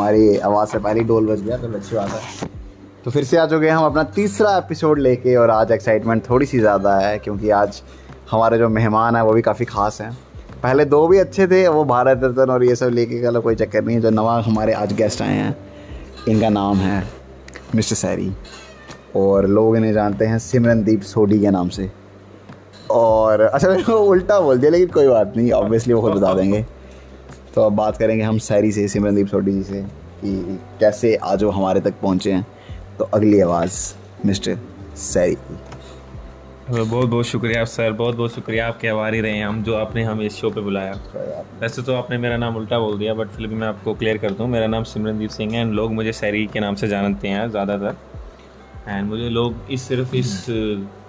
हमारी आवाज़ से पहले डोल बज गया तो अच्छी बात है। तो फिर से आ चुके हैं हम अपना तीसरा एपिसोड लेके, और आज एक्साइटमेंट थोड़ी सी ज़्यादा है, क्योंकि आज हमारे जो मेहमान हैं, वो भी काफ़ी ख़ास हैं। पहले दो भी अच्छे थे, वो भारत रत्न और ये सब लेके चलो, कोई चक्कर नहीं है। जो नवा हमारे आज गेस्ट आए हैं, इनका नाम है मिस्टर सैरी, और लोग इन्हें जानते हैं सिमरनदीप सोडी के नाम से। और अच्छा उल्टा बोल दिया, लेकिन कोई बात नहीं ऑब्वियसली वो खुद बता देंगे। तो अब बात करेंगे हम सैरी से सिमरनदीप सोडी जी से कि कैसे आज वो हमारे तक पहुँचे हैं। तो अगली आवाज़ मिस्टर सैरी की बहुत बहुत शुक्रिया सर बहुत बहुत शुक्रिया आपके आभार ही रहे हैं। हम जो आपने हमें इस शो पे बुलाया। वैसे तो आपने मेरा नाम उल्टा बोल दिया बट फिर भी मैं आपको क्लियर कर दूँ। मेरा नाम सिमरनदीप सिंह है एंड लोग मुझे सैरी के नाम से जानते हैं ज़्यादातर। एंड मुझे लोग इस सिर्फ़ इस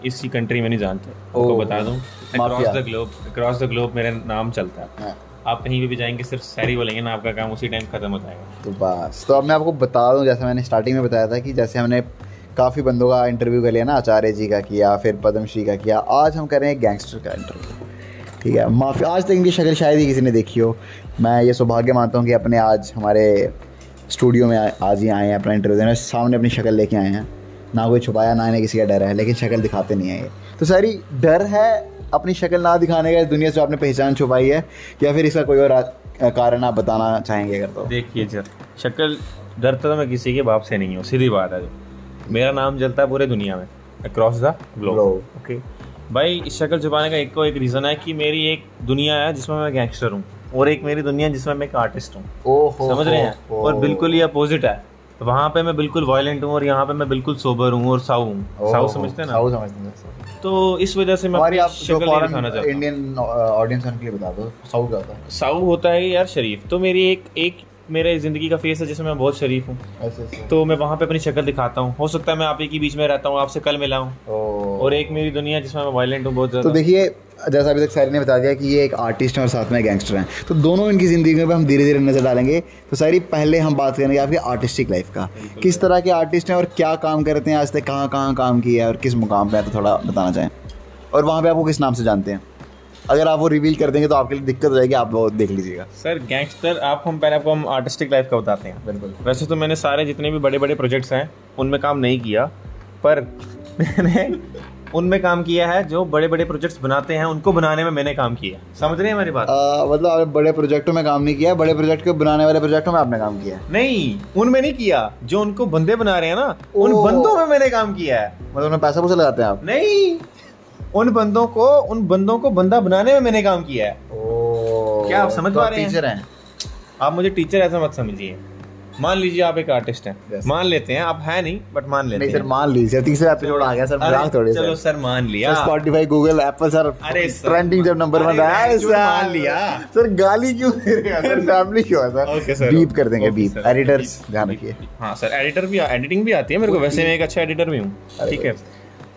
इसी कंट्री में नहीं जानते। आपको बता दूँ across the globe across the globe मेरा नाम चलता है। हाँ। आप कहीं भी जाएँगे, सिर्फ़ सैरी बोलेंगे ना, आपका काम उसी टाइम खत्म हो जाएगा। तो बस। तो अब मैं आपको बता दूँ, जैसे मैंने स्टार्टिंग में बताया था कि जैसे हमने काफ़ी बंदों का इंटरव्यू कर लिया ना, आचार्य जी का किया, फिर पद्मश्री का किया, आज हम करें गैंगस्टर का इंटरव्यू ठीक है? माफ़ी, आज तक इनकी शक्ल शायद ही किसी ने देखी हो। मैं ये सौभाग्य मानता हूँ कि अपने आज हमारे स्टूडियो में आज ही आए हैं अपना इंटरव्यू देने। सामने अपनी शक्ल लेके आए हैं। ना कोई छुपाया, ना इन्हें किसी का डर है, लेकिन शक्ल दिखाते नहीं है तो सारी, डर है अपनी शक्ल ना दिखाने का इस दुनिया से आपने पहचान छुपाई है? या फिर इसका कोई और कारण आप बताना चाहेंगे अगर तो? देखिए सर शक्ल डरता तो मैं किसी के बाप से नहीं हूँ सीधी बात है मेरा नाम चलता है पूरे दुनिया में अक्रॉस द ग्लोब ओके भाई इस शक्ल छुपाने का एक को एक रीज़न है कि मेरी एक दुनिया है जिसमें मैं गैंगस्टर हूँ और एक मेरी दुनिया जिसमें मैं एक आर्टिस्ट हूँ। समझ रहे हैं? और बिल्कुल ही अपोजिट है। वहाँ पे मैं बिल्कुल वायलेंट हूँ और यहाँ पे मैं बिल्कुल सोबर हूँ और साउ हूँ। साउ समझते हैं ना? साउ समझते हैं तो इस वजह से मैं आप नहीं दिखाना चाहता। इंडियन ऑडियंस के लिए बता दो साउ क्या होता है? साउ होता है यार शरीफ। तो मेरी एक एक मेरे ज़िंदगी का फेस है जिसमें मैं बहुत शरीफ हूँ। तो मैं वहाँ पे अपनी शक्ल दिखाता हूँ। हो सकता है मैं आप एक ही बीच में रहता हूँ आपसे कल मिला हूँ। और एक मेरी दुनिया जिसमें मैं वायलेंट हूँ बहुत ज़्यादा। तो देखिए जैसा अभी तक सारी ने बता दिया कि ये एक आर्टिस्ट हैं और साथ में गैंगस्टर हैं। तो दोनों इनकी ज़िंदगी में हम धीरे धीरे नज़र डालेंगे। तो सारी पहले हम बात करेंगे आपकी आर्टिस्टिक लाइफ का। किस तरह के आर्टिस्ट हैं और क्या काम करते हैं आज तक कहाँ कहाँ काम किया है और किस मुकाम पर है तो थोड़ा बताना चाहें। और वहाँ पर आपको किस नाम से जानते हैं? अगर आप वो रिवील कर देंगे तो आपके लिए दिक्कत हो जाएगी आप वो देख लीजिएगा। सर गैंगस्टर आप हम पहले आपको हम आर्टिस्टिक लाइफ का बताते हैं। बिल्कुल। वैसे तो मैंने सारे जितने भी बड़े बड़े प्रोजेक्ट्स हैं उनमें काम नहीं किया पर मैंने उनमें काम किया है जो बड़े बड़े प्रोजेक्ट्स बनाते हैं उनको बनाने में मैंने काम किया। समझ रहे हैं हमारी बात? मतलब आप बड़े प्रोजेक्टों में काम नहीं किया बड़े प्रोजेक्ट को बनाने वाले प्रोजेक्टों में आपने काम किया नहीं उनमें नहीं किया। जो उनको बंदे बना रहे हैं ना उन बंदों में मैंने काम किया है। मतलब उन्हें पैसा पूसा लगाते हैं आप? नहीं उन बंदों को उन बंदों को बंदा बनाने में मैंने काम किया है। क्या आप समझ तो पा रहे टीचर हैं। आप मुझे टीचर ऐसा मत समझिए। मान लीजिए आप एक आर्टिस्ट हैं। Yes. मान लेते हैं आप है नहीं बट मान लेते नहीं सर मान लीजिए। तीसरा एपिसोड आ गया सर मज़ाक थोड़ी चलो सर। मान लिया। स्पॉटिफाई गूगल एप्पल सर अरे ट्रेंडिंग जब नंबर वन रहा है सर मान लिया। सर गाली क्यों दे रहे हैं? सर फैमिली क्यों है सर? ओके सर बीप कर देंगे बीप एडिटर्स ध्यान रखिए। हाँ सर एडिटर भी एडिटिंग भी आती है मेरे को वैसे मैं एक अच्छा एडिटर भी हूँ। ठीक है।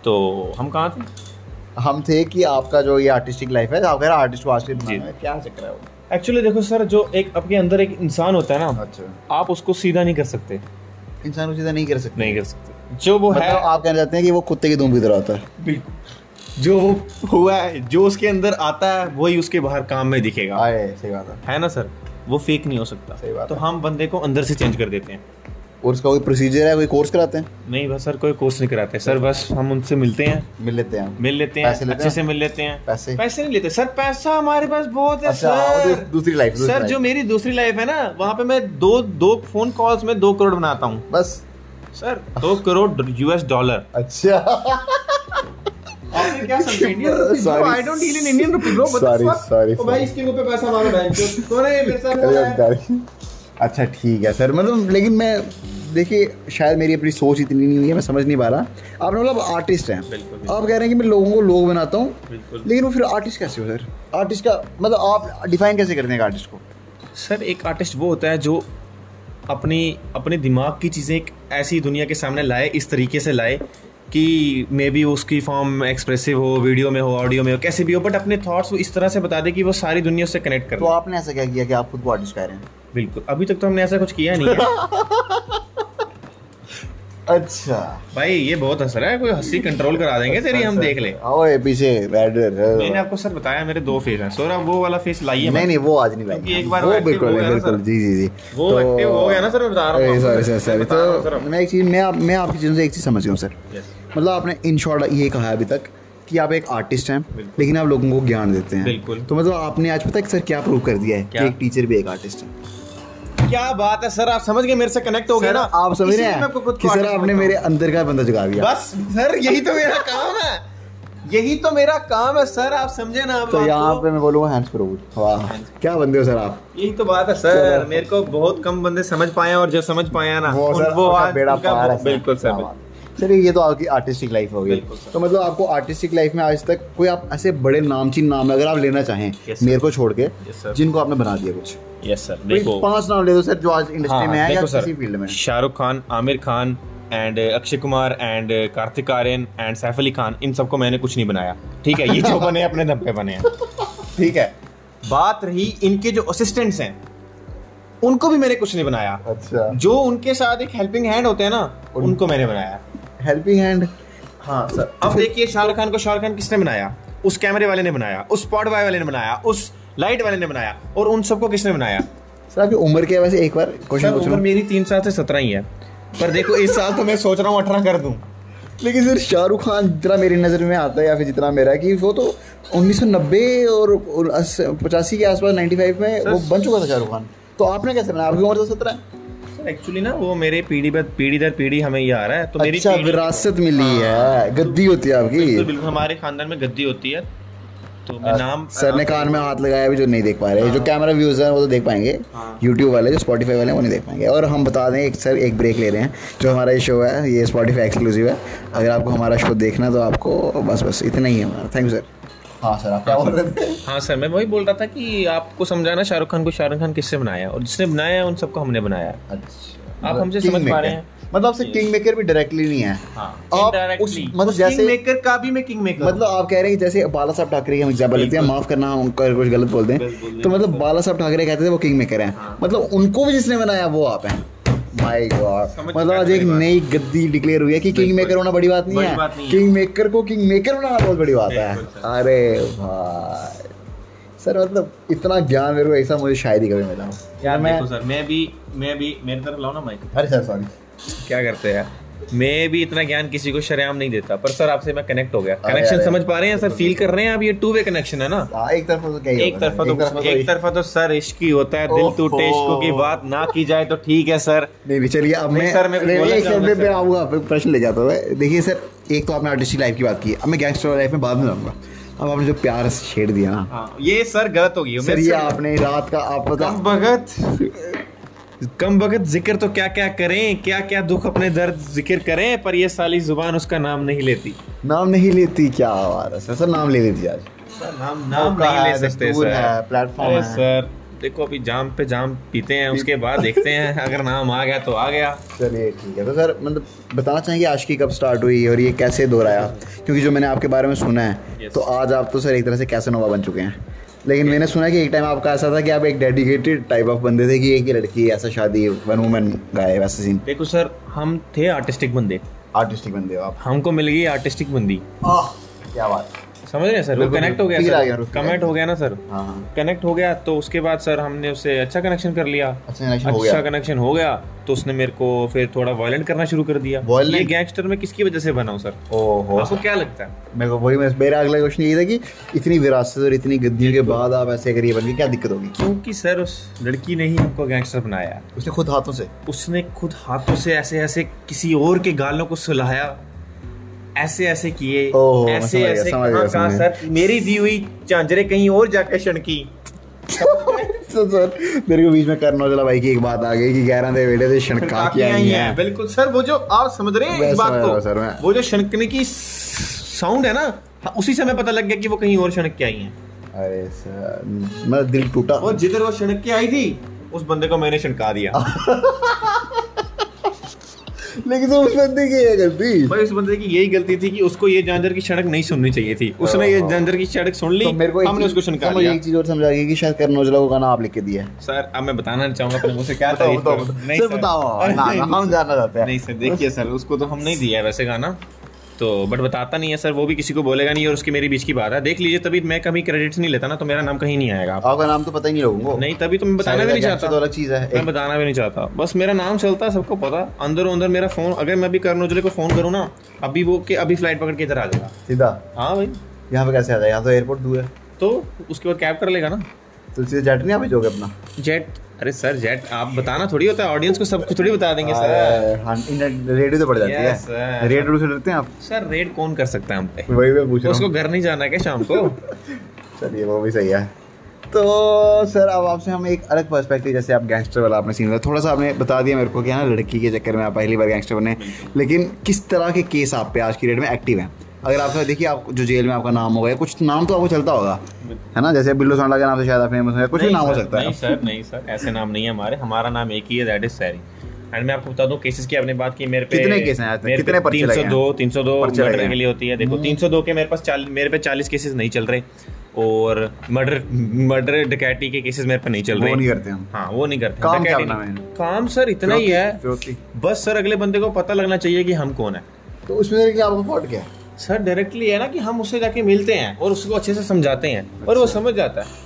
तो हम कहाँ थे? हम थे कि आपका जो ये आर्टिस्टिक लाइफ है आप कह रहे आर्टिस्ट क्या चक्कर है वो? एक्चुअली देखो सर जो एक आपके अंदर एक इंसान होता है ना अच्छा। आप उसको सीधा नहीं कर सकते। इंसान को सीधा नहीं कर सकते? नहीं कर सकते। जो वो मतलब है आप कहना चाहते हैं कि वो कुत्ते की दूम की तरह होता है? बिल्कुल। जो वो हुआ है जो उसके अंदर आता है वही उसके बाहर काम में दिखेगा। सही बात है। है ना सर? वो फेक नहीं हो सकता। सही बात तो हम बंदे को अंदर से चेंज कर देते हैं। और उसका कोई प्रोसीजर है? कोई कोर्स कराते हैं? नहीं बस सर कोई कोर्स नहीं कराते। सर बस हम उनसे मिलते हैं। मिल लेते हैं मिल लेते हैं पैसे अच्छे से मिल लेते हैं। पैसे? पैसे नहीं लेते। सर पैसा हमारे पास बहुत है अच्छा, सर। दूसरी लाइफ सर जो मेरी दूसरी लाइफ है ना वहाँ पे मैं दो दो फ़ोन कॉल्स में दो करोड़ बनाता हूँ। बस। सर दो करोड़ यूएस डॉलर अच्छा। आपने क्या समझा? Indian I don't deal in Indian rupee bro sorry sorry भाई इसके ऊपर पैसा मांगो बैंक कौन है मेरे साथ अच्छा ठीक है सर। मतलब लेकिन मैं देखिए शायद मेरी अपनी सोच इतनी नहीं है मैं समझ नहीं पा रहा। आप मतलब आर्टिस्ट हैं। आप कह रहे हैं कि मैं लोगों को लोग बनाता हूँ लेकिन वो फिर आर्टिस्ट कैसे हो सर? आर्टिस्ट का मतलब आप डिफाइन कैसे करते हैं आर्टिस्ट को? सर एक आर्टिस्ट वो होता है जो अपनी अपने दिमाग की चीज़ें एक ऐसी दुनिया के सामने लाए इस तरीके से लाए कि मे बी उसकी फॉर्म एक्सप्रेसिव हो वीडियो में हो ऑडियो में हो कैसे भी हो बट अपने थॉट्स वो इस तरह से बता दे कि वो सारी दुनिया से कनेक्ट कर तो आपने ऐसा क्या किया कि आप खुद को आर्टिस्ट कह रहे हैं? बिल्कुल। अभी तक तो हमने ऐसा कुछ किया नहीं है। अच्छा। भाई ये बहुत हंस रहा है कोई हँसी कंट्रोल करा देंगे तेरी हम देख ले। आओ ये पीछे मैंने आपको सर बताया मेरे दो फेस हैं। सोरा वो वाला फेस लाइए नहीं नहीं वो आज नहीं लाएँगे एक बार वो बिल्कुल बिल्कुल जी जी जी। वो तो- एक्टिव हो गया ना सर मैं बता रहा हूँ। सॉरी सॉरी सॉरी हूँ तो मैं एक चीज़ मैं मैं आपकी चीज़ों से एक चीज़ समझ गया हूँ सर। मतलब आपने इन शॉर्ट ये कहा अभी तक कि आप एक आर्टिस्ट हैं लेकिन आप लोगों को ज्ञान देते हैं। बिल्कुल। तो मतलब आपने आज पता है सर क्या प्रूव कर दिया है कि एक टीचर भी एक आर्टिस्ट है। क्या बात है सर आप समझ गए मेरे से कनेक्ट हो गया ना। आप समझ रहे हैं। सर आपने मेरे अंदर का बंदा जगा दिया। बस सर यही तो मेरा काम है। यही तो मेरा काम है सर आप समझे ना आप तो यहाँ पे मैं बोलूँगा हैंड्स पर वाह क्या बंदे हो सर आप। यही तो बात है सर मेरे को बहुत कम बंदे समझ पाए और जो समझ पाए हैं ना वो सर वो आज है वो- सर। सर ये तो आपकी आर्टिस्टिक लाइफ हो गई। तो मतलब आपको आर्टिस्टिक लाइफ में आज तक कोई आप ऐसे बड़े नामचीन नाम अगर आप लेना चाहें Yes, मेरे को छोड़ के. जिनको आपने बना दिया कुछ। यस सर देखो। पाँच नाम ले दो सर जो आज इंडस्ट्री हाँ, में है या किसी फ़ील्ड में। Shahrukh Khan Aamir Khan and Akshay Kumar and Kartik Aaryan and Saif Ali Khan इन सबको मैंने कुछ नहीं बनाया। ठीक है ये जो बने अपने दम पे बने हैं। ठीक है। बात रही इनके जो असिस्टेंट्स हैं उनको भी मैंने कुछ नहीं बनाया। अच्छा। जो उनके साथ एक हेल्पिंग हैंड होते हैं ना उनको मैंने बनाया। Helping hand. हाँ सर। अब देखिए शाहरुख खान को शाहरुख खान किसने बनाया? उस कैमरे वाले ने बनाया उस स्पॉट बॉय वाले ने बनाया उस लाइट वाले ने बनाया और उन सबको किसने बनाया? सर आपकी उम्र क्या है वैसे एक बार क्वेश्चन पूछ रहा मेरी तीन साल से सत्रह ही है। पर देखो इस साल तो मैं सोच रहा हूँ अठारह कर दूँ। लेकिन सर शाहरुख खान जितना मेरी नज़र में आता है या फिर जितना मेरा है कि वो तो 1990 और और पचासी के आसपास 95 में वो बन चुका था शाहरुख खान। तो आपने कैसे बनाया? आपकी उम्र तो सत्रह है। सर एक्चुअली ना वो मेरे पीढ़ी पर पीढ़ी दर पीढ़ी हमें ये आ रहा है तो मेरी अच्छा विरासत मिली है गद्दी होती है आपकी। बिल्कुल हमारे खानदान में गद्दी होती है। तो मैं नाम सर ने कान में हाथ लगाया भी जो नहीं देख पा रहे। जो कैमरा व्यूज़ है वो तो देख पाएँगे। हाँ। यूट्यूब वाले जो स्पॉटीफाई वाले वो नहीं देख पाएँगे। और हम बता दें एक सर एक ब्रेक ले रहे हैं। जो हमारा ये शो है ये स्पॉटीफाई एक्सक्लूसिव है। अगर आपको हमारा शो देखना तो आपको बस बस इतना ही है हमारा। थैंक यू सर हाँ सर आप क्या बोल रहे थे? हाँ सर मैं वही बोल रहा था कि आपको समझाना शाहरुख खान को शाहरुख खान किससे बनाया? और जिसने बनाया है उन सबको हमने बनाया। अच्छा। आप हमसे समझ पा रहे हैं? मतलब आपसे किंग मेकर भी डायरेक्टली नहीं है। हाँ। आप उस मतलब उस जैसे- king maker का भी मैं किंग मेकर मतलब आप कह रहे हैं जैसे बाला साहब ठाकरे की हम एग्ज़ाम्पल लेते हैं माफ़ करना हम कुछ गलत बोलते हैं। तो मतलब बाला साहब ठाकरे कहते थे वो किंग मेकर हाँ। मतलब उनको भी जिसने बनाया वो आप हैं। माय गॉड मतलब आज एक नई गद्दी डिक्लेयर हुई है कि किंग मेकर होना बड़ी बात नहीं है। किंग मेकर को किंग मेकर बनाना बहुत बड़ी बात है। अरे भाई। सर मतलब इतना ज्ञान मेरे को ऐसा मुझे शायद ही कभी मिला। यार मैं सर मैं भी मैं भी मेरी तरफ़ लाओ ना माइक अरे सर सॉरी क्या करते हैं? मैं भी इतना ज्ञान किसी को शरेआम नहीं देता पर सर आपसे मैं कनेक्ट हो गया। कनेक्शन समझ पा रहे हैं सर फील कर रहे हैं आप? ये टू वे कनेक्शन है ना? हाँ एक तरफा तो क्या एक तरफा तो एक तरफा तो सर इश्क ही होता है दिल टूटे इश्क की बात ना की जाए तो ठीक है सर। नहीं नहीं चलिए अब मैं सर, मैं। आऊँगा प्रश्न ले जाता हूँ देखिए सर एक तो आपने आर्टिस्टिक लाइफ की बात की अब मैं गैंगस्टर लाइफ में बाद में जाऊँगा। अब आपने जो प्यार छेड़ दिया ना। हाँ ये सर गलत हो गई सर ये आपने रात का आप भगत। कम भगत ज़िक्र तो क्या क्या करें क्या क्या दुख अपने दर्द ज़िक्र करें पर ये साली ज़ुबान उसका नाम नहीं लेती। नाम नहीं लेती क्या है? सर सर नाम ले लेती आज। सर नाम नाम नहीं ले सकते सर। प्लेटफॉर्म है। सर देखो अभी जाम पे जाम पीते हैं उसके बाद देखते हैं अगर नाम आ गया तो आ गया। चलिए ठीक है। तो सर मतलब बताना चाहेंगे आशिकी कब स्टार्ट हुई और ये कैसे दोहराया? क्योंकि जो मैंने आपके बारे में सुना है तो आज आप तो सर एक तरह से कैसे नोवा बन चुके हैं? लेकिन मैंने सुना कि एक टाइम आपका ऐसा था कि आप एक डेडिकेटेड टाइप ऑफ़ बंदे थे कि एक ही लड़की ऐसा शादी वन वुमन गाए वैसे सीन देखो सर हम थे आर्टिस्टिक बंदे। आर्टिस्टिक बंदे आप। हमको मिल गई आर्टिस्टिक बंदी। आह क्या बात। समझ रहे हैं सर? वो कनेक्ट हो गया सर? कमेंट हो गया ना सर? हाँ हाँ। कनेक्ट हो गया तो उसके बाद सर हमने उससे अच्छा कनेक्शन कर लिया। अच्छा हो अच्छा कनेक्शन हो गया तो उसने मेरे को फिर थोड़ा वायलेंट करना शुरू कर दिया। ये गैंगस्टर में किसकी वजह से बना हूँ सर? ओहो। आपको क्या लगता है? मेरे को वही मेरा अगला क्वेश्चन ये था कि इतनी विरासत और इतनी गद्दियों के बाद आप ऐसे करिए बन क्या दिक्कत होगी? क्योंकि सर उस लड़की ने ही हमको गैंगस्टर बनाया। उसने खुद हाथों से? उसने खुद हाथों से ऐसे ऐसे किसी और के गालों को सुलाया। ऐसे ऐसे किए ऐसे ऐसे कहाँ कहाँ सर। मेरी दी हुई झांझरे कहीं और जाकर क्षणकी तो सर मेरे को बीच में करण औजला भाई की एक बात आ गई कि ग्यारह दे बेटे थे शनका की आई हैं। बिल्कुल सर वो जो आप समझ रहे हैं इस बात को सर, मैं। वो जो शनकने की साउंड है ना हाँ, उसी से हमें पता लग गया कि वो कहीं और शनक के आई हैं। अरे सर मेरा दिल टूटा। और जिधर वो शनक के आई थी उस बंदे को मैंने शनका दिया। लेकिन तो उस बंदे की ये गलती। भाई उस बंदे की यही गलती थी कि उसको ये जानवर की सड़क नहीं सुननी चाहिए थी। उसने ये जानवर की सड़क सुन ली तो मेरे को हमने उसको सुनकर तो लिया। एक चीज़ और समझ आ गई कि शायद करण औजला को गाना आप लिख के दिया है। सर अब मैं बताना चाहूँगा अपने से क्या तारीफ़। बताओ। नहीं सर। बताओ। हम जानना चाहते हैं। नहीं सर देखिए सर उसको तो हम नहीं दिया वैसे गाना। तो बट बताता नहीं है सर वो भी किसी को बोलेगा नहीं और उसकी मेरी बीच की बात है। देख लीजिए तभी मैं कभी क्रेडिट नहीं लेता ना तो मेरा नाम कहीं नहीं आएगा। आपका नाम तो पता ही नहीं लोगों को। नहीं तभी तो मैं बताना भी नहीं Gangster तो चाहता अलग चीज़ है। मैं बताना भी नहीं चाहता। बस मेरा नाम चलता है सबको पता। अंदर अंदर मेरा फ़ोन अगर मैं अभी करण औजले को फ़ोन करूँ ना अभी वो के अभी फ़्लाइट पकड़ के इधर आ जाएगा। सीधा? हाँ भाई। यहाँ पे कैसे आ जाए यहाँ तो एयरपोर्ट दूर है। तो उसके बाद कैब कर लेगा ना। तो सीधे जेट नहीं आप भेजोगे अपना? जेट अरे सर जेट आप बताना थोड़ी होता है ऑडियंस को सब कुछ थोड़ी बता देंगे सर। हाँ रेडियो तो पड़ जाती Yes. है रेडियो से डरते हैं आप? सर रेड कौन कर सकता है हम पे? वही मैं पूछ रहा उसको घर नहीं जाना है क्या शाम को? चलिए वो भी सही है। तो सर अब आपसे हम एक अलग पर्सपेक्टिव जैसे आप गैंगस्टर वाला आपने सीन थोड़ा सा आपने बता दिया मेरे को कि हाँ लड़की के चक्कर में आप पहली बार गैंगस्टर बने। लेकिन किस तरह के केस आप पे आज की डेट में एक्टिव हैं? अगर आपका देखिए आप जो जेल में आपका नाम होगा या कुछ नाम तो आपको चलता होगा। है ना? जैसे बिल्लू सांडा के नाम से शायद आप फ़ेमस है कुछ भी नाम हो सकता है। नहीं सर नहीं सर ऐसे नाम नहीं है हमारे। हमारा नाम एक ही है दैट इज़ सैरी एंड मैं आपको बता दूँ केसेस की आपने बात की मेरे पे कितने केस हैं आज तक? मेरे कितने पर्चे लगे हैं? 302 302 पर्चे लगे मर्डर के लिए होती है। देखो 302 के मेरे पास मेरे पे 40 केसेस नहीं चल रहे। और मर्डर मर्डर डकैती के केसेस मेरे पे नहीं चल रहे। वो नहीं करते हम। हाँ वो नहीं करते। काम क्या करना है? काम सर इतना ही है। बस सर अगले बंदे को पता लगना चाहिए कि हम कौन है। तो उसमें आपका फॉल्ट क्या? है सर डायरेक्टली है ना कि हम उससे जाके मिलते हैं और उसको अच्छे से समझाते हैं अच्छा। और वो समझ जाता है।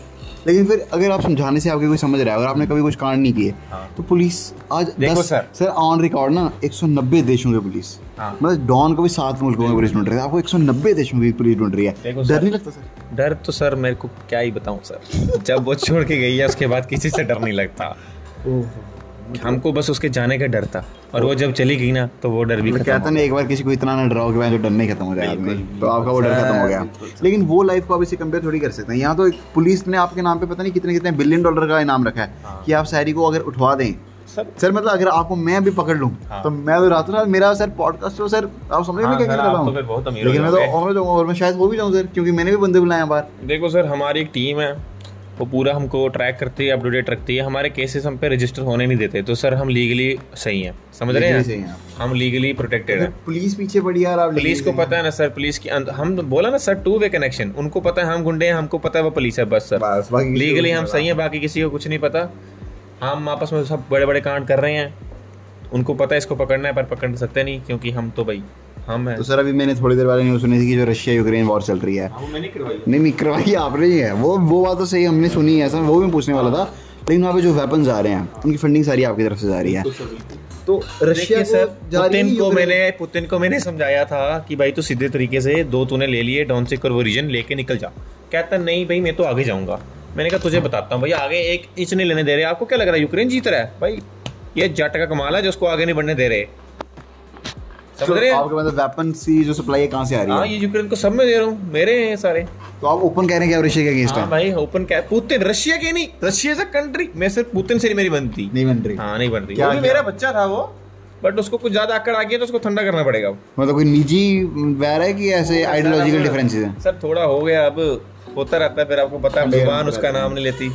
लेकिन फिर अगर आप समझाने से आपके कोई समझ रहा है अगर आपने कभी कुछ कांड नहीं किए हाँ। तो पुलिस आज देखो सर। सर ऑन रिकॉर्ड ना 190 देशों की पुलिस। हाँ। मतलब डॉन को भी सात मुल्कों में पुलिस ढूंढ रही है। आपको 190 देशों की पुलिस ढूंढ रही है। डर नहीं लगता सर? डर तो सर मेरे को क्या ही बताऊँ सर। जब वो छोड़ के गई है उसके बाद किसी से डर नहीं लगता। हमको बस उसके जाने का डर था। और वो जब चली गई ना तो वो डर भी खत्म कहता ना एक बार किसी को इतना ना डराओ कि जो डर नहीं खत्म हो जाए आदमी। तो आपका वो डर खत्म हो गया। लेकिन वो लाइफ को आप इसे कंपेयर थोड़ी कर सकते हैं। यहाँ तो एक पुलिस ने आपके नाम पे पता नहीं कितने कितने बिलियन डॉलर का इनाम रखा है कि आप शायरी को अगर उठवा दें। सर। सर मतलब अगर आपको मैं भी पकड़ लूँ हाँ। तो मैं तो रातों रात मेरा सर पॉडकास्ट तो सर आप समझ हाँ, क्या रहा तो हूँ? हो लेकिन मैं तो और मैं तो और मैं शायद हो भी जाऊँ सर क्योंकि मैंने भी बंदे बुलाए हैं बाहर। देखो सर हमारी एक टीम है। वो पूरा हमको ट्रैक करती है अप टू डेट रखती है। हमारे केसेस हम पे रजिस्टर होने नहीं देते। तो सर हम लीगली सही हैं। समझ रहे हैं। हम लीगली प्रोटेक्टेड हैं। पुलिस पीछे पड़ी यार आप पुलिस को पता है। ना सर पुलिस की हम बोला ना सर टू वे कनेक्शन उनको पता है हम गुंडे हैं हमको पता है वो पुलिस है बस सर लीगली हम सही है बाकी किसी को कुछ नहीं पता। हम आपस में सब बड़े बड़े कांड कर रहे हैं। उनको पता है इसको पकड़ना है पर पकड़ सकते नहीं क्योंकि हम तो भाई हम हैं। तो सर अभी मैंने थोड़ी देर पहले न्यूज़ सुनी थी कि जो रशिया यूक्रेन वॉर चल रही है। नहीं नहीं करवाई आपने ही है। वो वो बात तो सही हमने सुनी है ऐसा वो भी पूछने वाला था। लेकिन वहाँ पे जो वेपन्स आ रहे हैं उनकी फंडिंग सारी आपकी तरफ़ से जा रही है। तो रशिया सर है पुतिन को मैंने पुतिन को मैंने समझाया था कि भाई तू सीधे तरीके से दो तूने ले लिए डॉनसिक और वो रीजन लेके निकल जा। कहता नहीं भाई मैं तो आगे जाऊँगा। मैंने कहा तुझे बताता हूँ भाई आगे एक इंच नहीं लेने दे रहे आपको क्या लग रहा है यूक्रेन जीत रहा है? भाई ये जट का कमाल है जो उसको आगे नहीं बढ़ने दे रहे। समझ रहे हैं? आपके मतलब वेपन सी जो सप्लाई है कहाँ से आ रही हाँ? ये यूक्रेन को सब में दे रहा हूँ। मेरे हैं सारे। तो आप ओपन कह रहे हैं रशिया के अगेंस्ट हाँ भाई ओपन क्या पुतिन रशिया के नहीं रशिया इज़ अ कंट्री मैं सिर्फ़ पुतिन से मेरी बनती। नहीं बन रही। हाँ नहीं बनती क्या वो भी किया? मेरा बच्चा था वो। बट उसको कुछ ज़्यादा आ गया तो उसको ठंडा करना पड़ेगा। मतलब कोई निजी वैर है कि ऐसे आइडियोलॉजिकल डिफरेंसेस हैं? सर थोड़ा हो गया अब होता रहता है फिर आपको पता है उसका नाम नहीं लेती।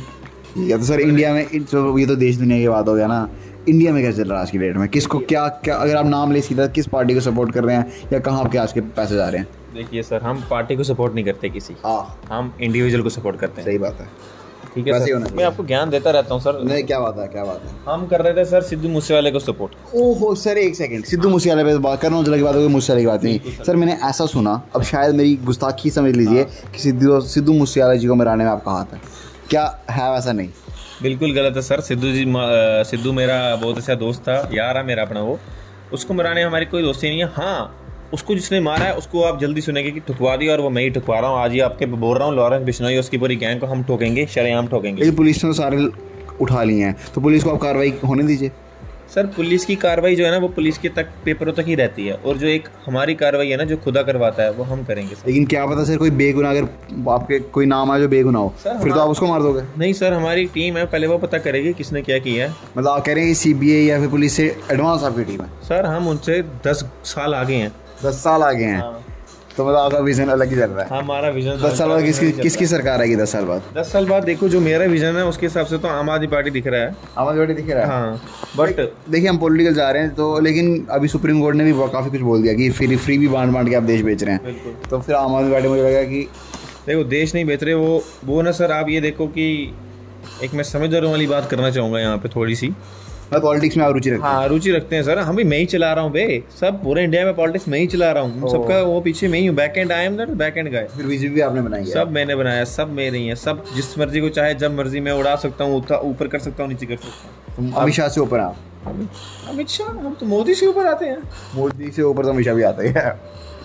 या तो सर इंडिया में ये तो देश दुनिया की बात हो गया ना। इंडिया में कैसे चल रहा है आज की डेट में? किसको क्या क्या अगर आप नाम ले सीधा किस पार्टी को सपोर्ट कर रहे हैं या कहाँ आपके आज के पैसे जा रहे हैं? देखिए सर हम पार्टी को सपोर्ट नहीं करते किसी। हाँ। हम इंडिविजुअल को सपोर्ट करते हैं। सही बात है। ठीक है सर। मैं आपको ज्ञान देता रहता हूँ सर। नहीं क्या बात है क्या बात है। हम कर रहे थे सर सिद्धू मूसेवाले को सपोर्ट ओहो सर एक सेकंड सिद्धू मूसेवाले पे बात करना उजला की बात होगी मूसेवाले की बात नहीं। सर। मैंने ऐसा सुना अब शायद मेरी गुस्ताखी समझ लीजिए कि सिद्धू सिद्धू मूसेवाला जी को मराने में आपका हाथ है। क्या है वैसा नहीं? बिल्कुल गलत है, सर। सिद्धू जी सिद्धू मेरा बहुत अच्छा दोस्त था, यार है मेरा अपना वो। उसको मराने हमारी कोई दोस्ती नहीं है। हाँ उसको जिसने मारा है, उसको आप जल्दी सुनेंगे कि ठुकवा दिया और वो मैं ही ठुकवा रहा हूँ। आज ही आपके बोल रहा हूँ, लॉरेंस बिश्नोई उसकी पूरी गैंग को हम ठोकेंगे, शरेआम ठोकेंगे। पुलिस ने सारे उठा लिए हैं तो पुलिस को आप कार्रवाई होने दीजिए। सर पुलिस की कार्रवाई जो है ना वो पुलिस के तक पेपरों तक ही रहती है। और जो एक हमारी कार्रवाई है ना जो खुदा करवाता है वो हम करेंगे। सर लेकिन क्या पता सर कोई बेगुनाह अगर आपके कोई नाम आए जो बेगुनाह हो सर, फिर तो आप उसको मार दोगे? नहीं सर हमारी टीम है पहले वो पता करेगी किसने क्या किया है। मतलब आप कह रहे हैं सीबीआई या फिर पुलिस से एडवांस आपकी टीम है? सर हम उनसे दस साल आगे हैं। दस साल आगे हैं। तो मतलब आपका विजन अलग ही चल रहा है। हमारा विजन दस साल बाद किसकी किसकी सरकार आएगी दस साल बाद? दस साल बाद देखो जो मेरा विजन है उसके हिसाब से तो आम आदमी पार्टी दिख रहा है। आम आदमी पार्टी दिख रहा है? हाँ बट देखिए हम पॉलिटिकल जा रहे हैं तो लेकिन अभी सुप्रीम कोर्ट ने भी काफ़ी कुछ बोल दिया कि फ्री फ्री भी बांट बांट के आप देश बेच रहे हैं। तो फिर आम आदमी पार्टी मुझे लगा कि देखो देश नहीं बेच रहे वो वो ना सर आप ये देखो कि एक मैं समझदारों वाली बात करना चाहूँगा यहाँ पे थोड़ी सी। मैं पॉलिटिक्स में रुचि रखता हाँ। रुचि रखते हैं सर। हम भी मैं ही चला रहा हूँ बे। सब पूरे इंडिया में पॉलिटिक्स मैं ही चला रहा हूँ। सबका वो पीछे मैं ही हूँ। Back end I am back end guy फिर बीजेपी भी आपने बनाई सब मैंने बनाया सब मेरे ही है। सब जिस मर्ज़ी को चाहे जब मर्ज़ी मैं उड़ा सकता हूँ ऊपर कर सकता हूँ नीचे कर सकता हूँ। अमित शाह से ऊपर आप अमित शाह? हम तो मोदी से ऊपर आते हैं। मोदी से ऊपर तो अमित शाह भी आता है।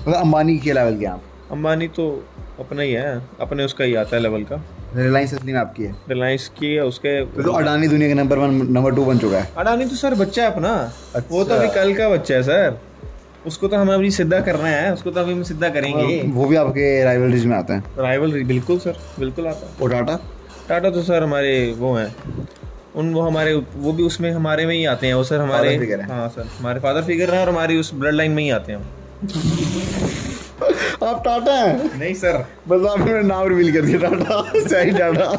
मतलब अंबानी के लेवल के आप। अंबानी तो अपना ही है। अपने उसका ही आता है लेवल का। रिलायंस असली में आपकी है। रिलायंस की है उसके तो अडानी दुनिया के नंबर वन नंबर टू बन चुका है। अडानी तो सर बच्चा है अपना। अच्छा। वो तो अभी कल का बच्चा है सर उसको तो हमें अभी सिद्धा करना है उसको तो अभी हम सिद्धा करेंगे। वो भी आपके राइवलरीज में आते हैं। राइवल बिल्कुल सर बिल्कुल आता है। और टाटा? टाटा तो सर हमारे वो हैं। उन वो हमारे वो भी उसमें हमारे में ही आते हैं। वो सर हमारे हैं। हाँ सर हमारे फादर फिगर हैं और हमारी उस ब्लड लाइन में ही आते हैं आप टाटा हैं? नहीं सर। बस आपने नाम रिवील कर दिया टाटा। सही टाटा।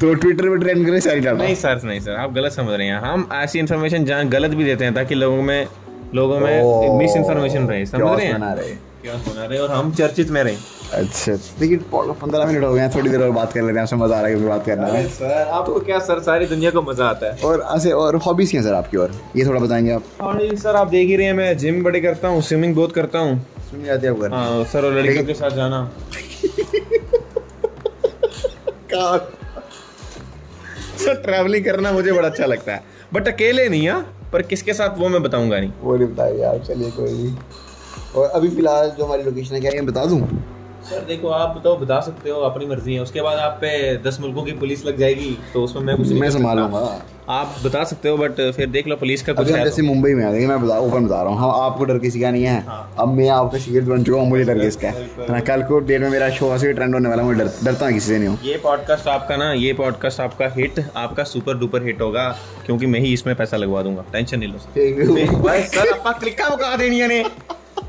तो ट्विटर पे ट्रेंड करें सही टाटा। नहीं सर नहीं सर आप गलत समझ रहे हैं। हम ऐसी इन्फॉर्मेशन जान गलत भी देते हैं ताकि लोगों में लोगों में मिस इन्फॉर्मेशन रहे समझ रहे हैं? रहे? क्या सुना रहे? और हम चर्चित में रहे। अच्छा देखिए पंद्रह मिनट हो गए हैं थोड़ी देर और बात कर लेते हैं आपसे मज़ा आ रहा है बात करने में सर आपको क्या सर सारी दुनिया को मज़ा आता है? और ऐसे और हॉबीज क्या सर आपकी और? ये थोड़ा बताएँगे आप। सर आप देख ही रहे हैं मैं जिम बड़े करता हूँ स्विमिंग बहुत करता हूँ। सुन जाते हैं घर। हाँ सर और लड़कियों के साथ जाना। सर ट्रैवलिंग करना मुझे बड़ा अच्छा लगता है। बट अकेले नहीं हाँ। पर किसके साथ वो मैं बताऊँगा नहीं। वो नहीं बताया यार चलिए कोई नहीं। और अभी फ़िलहाल जो हमारी लोकेशन है क्या है, ये बता दूँ? सर देखो आप बताओ बता सकते हो अपनी मर्ज़ी है। उसके बाद आप पे दस मुल्कों की पुलिस लग जाएगी तो उसमें मैं कुछ मैं कर संभाल सकता। लूँगा आप बता सकते हो बट फिर देख लो पुलिस का कुछ जैसे मुंबई में आ मैं बता ओपन बता रहा हूँ। हम आपको डर किसी का नहीं है। हाँ। अब मैं आपका शिगिर बन चुका हूँ मुझे डर किसका है? तो कल को डेट में मेरा शो ऐसे ट्रेंड होने वाला मुझे डर डरता किसी से नहीं हूँ। तो ये पॉडकास्ट आपका ना ये पॉडकास्ट आपका हिट आपका सुपर डुपर हिट होगा क्योंकि मैं ही इसमें पैसा लगवा दूँगा। टेंशन नहीं लो सर। क्लिका मुका देनी ने।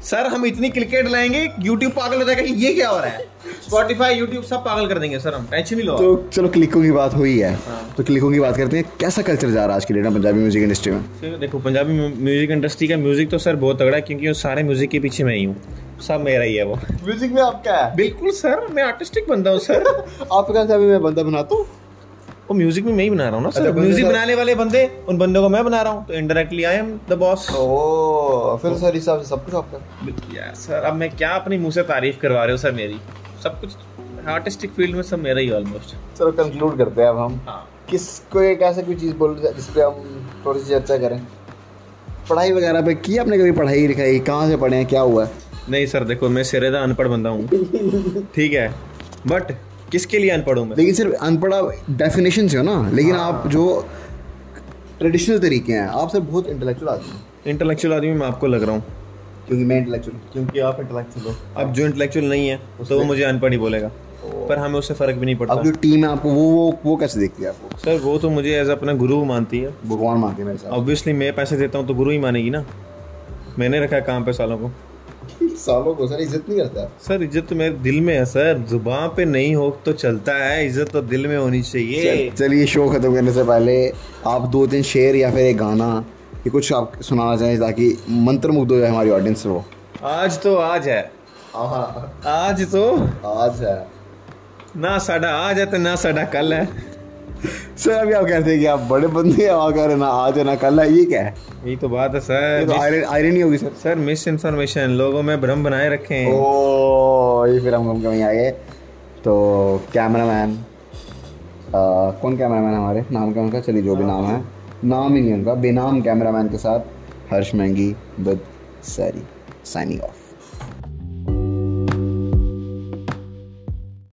सर हम इतनी क्रिकेट लाएँगे यूट्यूब पागल हो जाएगा कि ये क्या हो रहा है? स्पॉटिफाई यूट्यूब सब पागल कर देंगे सर हम टेंशन नहीं लो तो चलो क्लिकों की बात हुई है। हाँ। तो क्लिकों की बात करते हैं कैसा कल्चर जा रहा है आज की डेट में पंजाबी म्यूज़िक इंडस्ट्री में? सर, देखो पंजाबी म्यूज़िक इंडस्ट्री का म्यूज़िक तो सर बहुत तगड़ा है क्योंकि वो सारे म्यूज़िक के पीछे मैं ही हूँ। सब मेरा ही है वो। म्यूज़िक में आप क्या है? बिल्कुल सर मैं आर्टिस्टिक बंदा हूँ सर। आप कहा अभी मैं बंदा बनाता हूँ? वो म्यूज़िक में मैं ही बना रहा हूँ ना अच्छा, सर म्यूज़िक बनाने वाले बंदे उन बंदों को मैं बना रहा हूँ। तो indirectly I am the boss ओ फिर सर हिसाब से सब कुछ आपका। यार सर अब मैं क्या अपनी मुँह से तारीफ़ करवा रहे हो सर मेरी? सब कुछ आर्टिस्टिक फ़ील्ड में सब मेरा ही ऑलमोस्ट चलो कंक्लूड करते हैं अब हम। हाँ। किसको एक ऐसा कोई चीज़ बोल जिस पे हम थोड़ी सी चर्चा करें? पढ़ाई वगैरह पे की आपने कभी पढ़ाई लिखाई? कहाँ से पढ़े हैं? क्या हुआ? है नहीं सर देखो मैं सिरेदा अनपढ़ बंदा हूँ। ठीक है। बट किसके लिए अनपढ़ हूँ मैं? लेकिन सिर्फ़ अनपढ़ा डेफिनेशन से हो ना। लेकिन आप जो ट्रेडिशनल तरीके हैं आप सर बहुत इंटेलेक्चुअल आदमी हैं। इंटेलेक्चुअल आदमी मैं आपको लग रहा हूँ। क्योंकि मैं इंटेलेक्चुअल क्योंकि आप इंटेलेक्चुअल हो। अब जो इंटेलेक्चुअल नहीं है तो वो मुझे अनपढ़ ही बोलेगा। पर हमें उससे फ़र्क भी नहीं अब पड़ता जो टीम है आपको वो वो वो कैसे देखती है आपको? सर वो तो मुझे एज अपना गुरु मानती है। भगवान मानते हैं मेरे साथ। ऑब्वियसली मैं पैसे देता हूँ तो गुरु ही मानेगी ना। मैंने रखा है काम पे सालों को। सालों को? सर इज़्ज़त नहीं करता? सर इज़्ज़त तो मेरे दिल में है सर। ज़ुबान पे नहीं हो तो चलता है। इज़्ज़त तो दिल में होनी चाहिए। चलिए शो खत्म करने से पहले आप दो तीन शेर या फिर एक गाना ये कुछ आप सुनाना चाहें ताकि मंत्र मुग्ध हो जाए हमारी ऑडियंस वो। आज तो आज है। आज तो आज है। ना साडा आज है तो ना साडा कल है। सर अभी आप कहते हैं कि आप बड़े बंदे हैं आप कह रहे ना आज है ना कल है ये क्या है? यही तो बात है ये तो सर आयरन ही होगी सर। सर मिस इन्फॉर्मेशन लोगों में भ्रम बनाए रखे हैं। ओ ये फिर हम हम कहीं आ गए तो कैमरामैन कौन कैमरामैन हमारे? नाम क्या उनका? चलिए जो भी नाम है। नाम ही नहीं उनका बेनाम कैमरामैन के साथ हर्ष महँगी बद सैरी साइनिंग ऑफ़